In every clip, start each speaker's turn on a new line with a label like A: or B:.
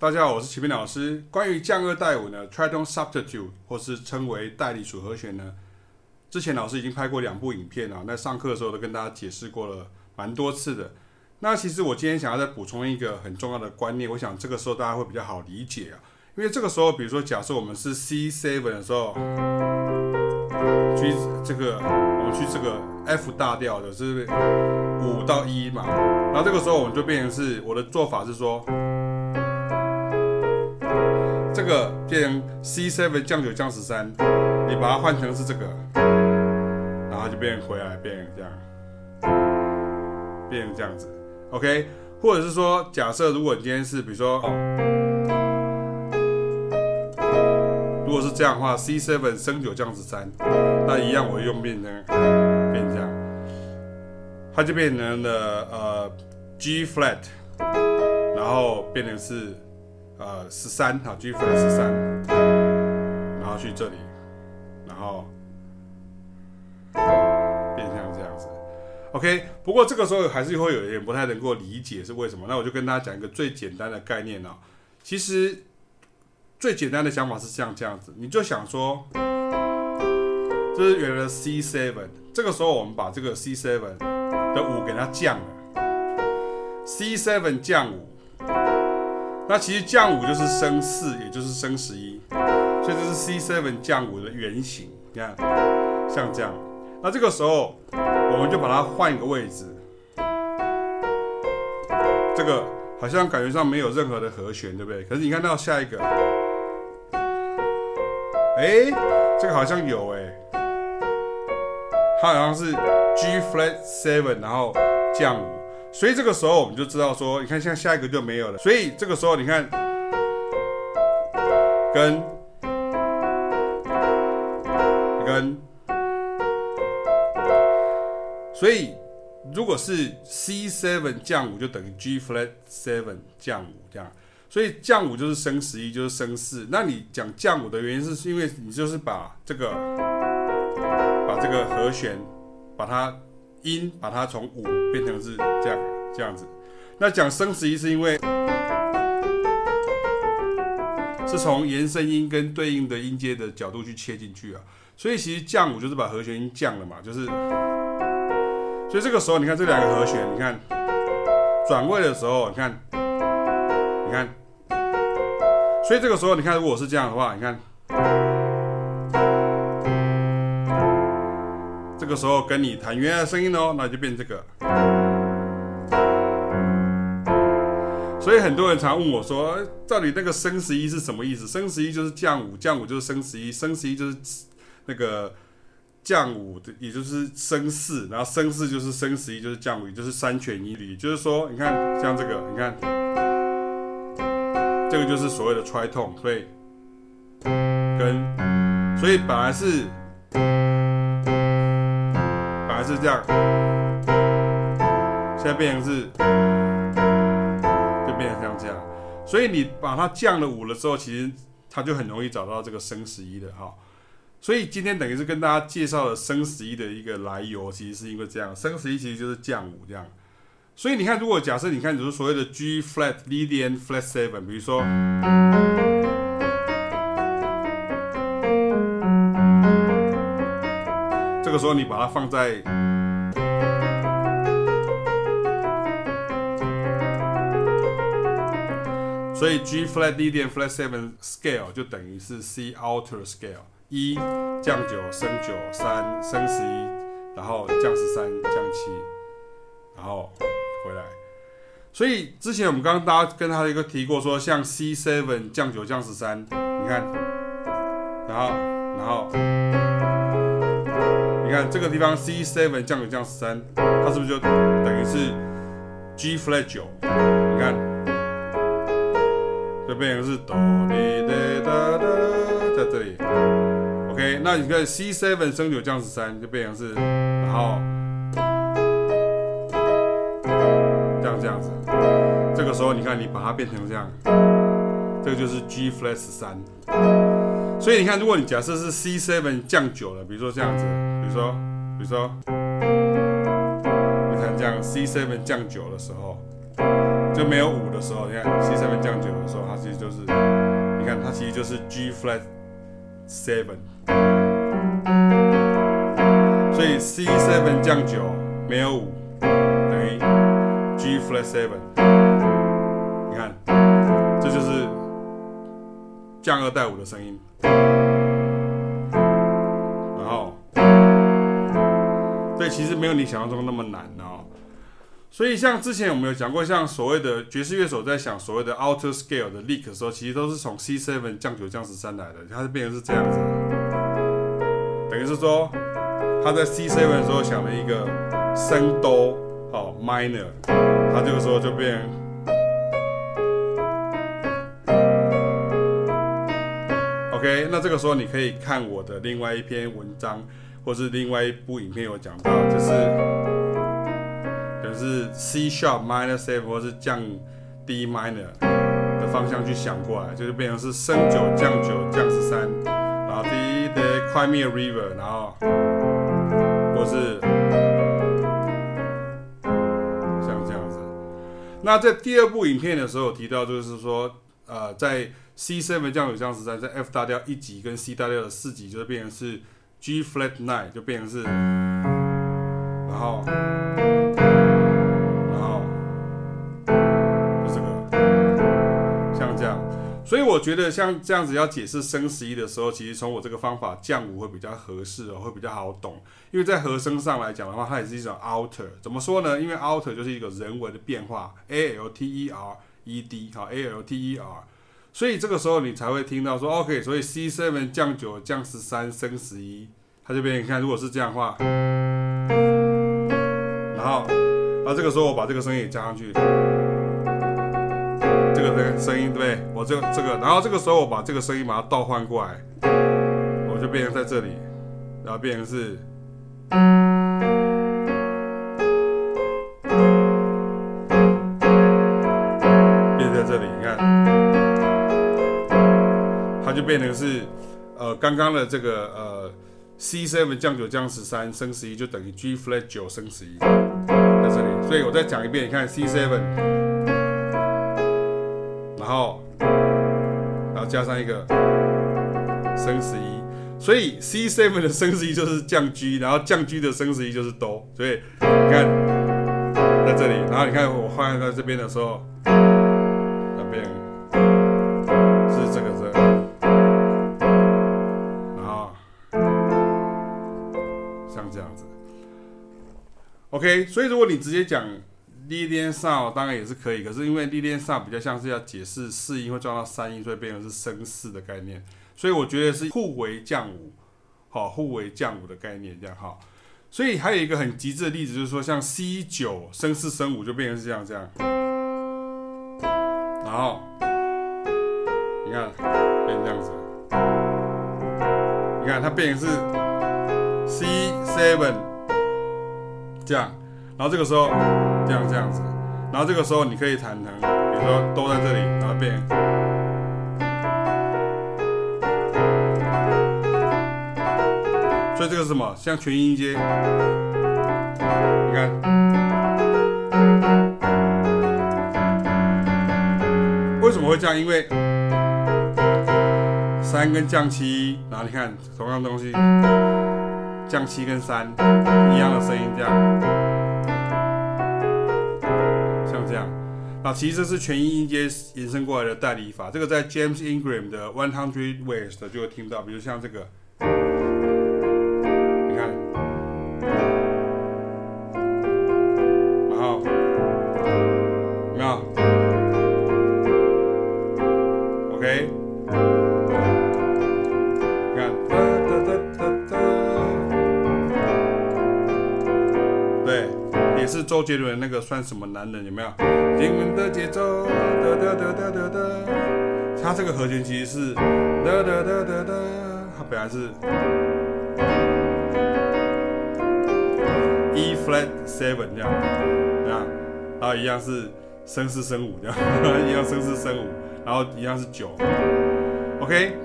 A: 大家好，我是齐斌老师。关于降二带五呢 t r i t o n substitute 或是称为代理组和弦呢，之前老师已经拍过两部影片啊，那上课的时候都跟大家解释过了蛮多次的。那其实我今天想要再补充一个很重要的观念，我想这个时候大家会比较好理解啊，因为这个时候，比如说假设我们是 C7 的时候，去这个我们去这个 F 大调的是五到一嘛，然后这个时候我们就变成是我的做法是说。这个变成 C7 降九降十三，你把它换成是这个，然后就变回来变成这样，变成这样子，OK？或者是说，假设如果你今天是比如说，哦，如果是这样的话，C7 升九降十三，那一样我用变成变这样，它就变成了呃 G flat，然后变成是。呃，十三好，G flat 十三，然后去这里，然后变成这样子，OK。不过这个时候还是会有一点不太能够理解是为什么，那我就跟大家讲一个最简单的概念啊。其实最简单的想法是像这样子，你就想说，这是原来的 C7，这个时候我们把这个 C7 的五给它降了，C7 降五。那其实降五就是升四，也就是升十一，所以这是 C7 降五的原型。你看，像这样。那这个时候，我们就把它换一个位置。这个好像感觉上没有任何的和弦，对不对？可是你看到下一个，哎，这个好像有哎，它好像是 G flat seven，然后降五。所以这个时候我们就知道说，你看像下一个就没有了。所以这个时候你看，跟跟，所以如果是 C7 降五就等于 G flat seven 降五这样。所以降五就是升十一，就是升四。那你讲降五的原因，是因为你就是把这个把这个和弦把它。音把它从五变成是这样这样子，那讲升十一是因为是从延伸音跟对应的音阶的角度去切进去啊，所以其实降五就是把和弦音降了嘛，就是，所以这个时候你看这两个和弦，你看转位的时候，你看，你看，所以这个时候你看如果是这样的话，你看。这个时候跟你弹原来的声音哦，那就变这个。所以很多人常问我说，到底那个升十一是什么意思？升十一就是降五，降五就是升十一，升十一就是那个降五的，也就是升四，然后升四就是升十一，就是降五，就是三全一律。就是说，你看像这个，你看这个就是所谓的 tritone，所以跟所以本来是本来。是这样，现在变成是，变成这样。所以你把它降了五了之后，其实它就很容易找到这个升十一的哈。所以今天等于是跟大家介绍了升十一的一个来由，其实是因为这样，升十一其实就是降五这样。所以你看，如果假设你看，就是所谓的 G flat Lydian flat seven，比如说。这个时候你把它放在，所以 G flat D 点 flat seven scale 就等于是 C alter scale，一降九升九三升十一，然后降十三降七，然后回来。所以之前我们刚刚大家跟他一个提过说，像 C seven 降九降十三，你看，然后然后。你看这个地方 C seven 降九降十三，它是不是就等于是 G flat 九？你看，就变成是哆唻哒哒哒，在这里。OK，那你看 C7 升九降十三，就变成是，然后这样这样子。这个时候你看，你把它变成这样，这个就是 G flat 十三。所以你看，如果你假设是 C7 降九了，比如说这样子。比如说，比如说，你看这样 C7 降九的时候，没有五的时候，你看 C seven 降九的时候，它其实就是，你看它其实就是 G flat seven，所以 C seven 降九没有五等于 G flat seven，你看，这就是降二带五的声音。然后，对其实没有你想象中那么难哦。所以像之前我们有讲过，像所谓的爵士乐手在想所谓的 outer scale 的 lick 的时候，其实都是从 C seven 降九降十三来的，它是变成是这样子。等于是说他在 C seven 的时候想了一个升哆哦 minor，他这个时候就变。OK，那这个时候你可以看我的另外一篇文章。或是另外一部影片有讲到，就是就是 C sharp minor seven 或是降 D minor 的方向去想过来，就是变成是升九降九降十三，然后第一的 Crimea River，然后或是像这样子。那在第二部影片的时候提到，就是说呃在 C seven 降九降十三，在 F 大调一级跟 C 大调的四级，就是变成是。G flat nine 就变成是，然后，所以我觉得像这样子要解释升十一的时候，其实从我这个方法降五会比较合适哦，会比较好懂。因为在和声上来讲的话，它也是一种 alter，怎么说呢？因为 alter 就是一个人为的变化，A L T E R E D 好，A L T E R。所以这个时候你才会听到说，OK，所以 C seven 降九降十三升十一，它这边你看，如果是这样的话，然后，然后这个时候我把这个声音也加上去，这个声声音对不对？我这个这个，然后这个时候我把这个声音把它倒换过来，我就变成在这里，然后变成是，变在这里，你看。它就变成是，呃，刚刚的这个呃，C seven 降九降十三升十一就等于 G flat 九升十一，在这里。所以我再讲一遍，你看 C seven，然后，然后加上一个升十一，所以 csem 的升十一就是降 G，然后降 G 的升十一就是哆。所以你看在这里，然后你看我换在这边的时候。那边是这个声，然后像这样子 OK，所以如果你直接讲 leading sound 当然也是可以，可是因为 leading sound 比较像是要解释四音会撞到三音，所以变成是升四的概念。所以我觉得是互为降五，好，互为降五的概念这样哈。所以还有一个很极致的例子，就是说像 C 九升四升五就变成是这样这样，然后你看变成这样子，你看它变成是 C seven。这样，然后这个时候这样这样子，然后这个时候你可以弹成，比如说都在这里，然后变，所以这个是什么？像全音阶，你看，为什么会这样？因为三跟降七，然后你看同样东西。降七跟三一样的声音，这样，那其实这是全音音阶延伸过来的代理法。这个在 James Ingram 的 One Hundred Ways 就会听到，比如像这个，周杰伦那个算什么男人有没有？灵魂的节奏，哒哒哒哒哒哒。他这个和弦其实是哒哒哒哒哒，它本来是 E flat seven 这样，对吧？然后一样是升四升五这样，一样升四升五，然后一样是九。OK，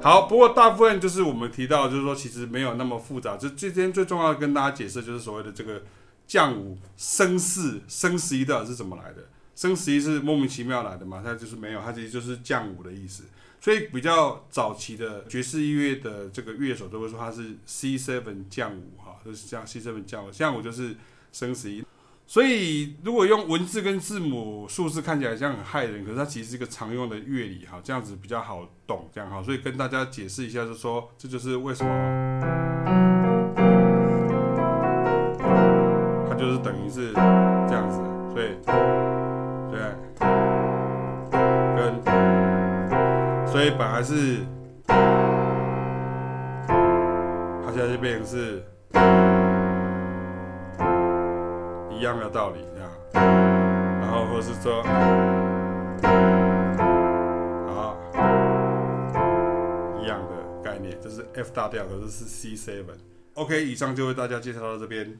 A: 好。不过大部分就是我们提到，就是说其实没有那么复杂。就今天最重要的跟大家解释，就是所谓的这个。降五升四升十一到底是怎么来的升十一是莫名其妙来的嘛，它就是没有，它其实就是降五的意思。所以比较早期的爵士音乐的这个乐手都会说它是 C seven 降五哈，就是降 C seven 降五，降五就是升十一。所以如果用文字跟字母数字看起来像很害人，可是它其实是一个常用的乐理哈，这样子比较好懂，这样哈。所以跟大家解释一下，就是说这就是为什么就是等于是这样子，所以对，跟所以本来是它现在就变成是。一样的道理，这样，然后或是说，好，一样的概念，就是 F 大调，可是是 C seven。OK，以上就为大家介绍到这边。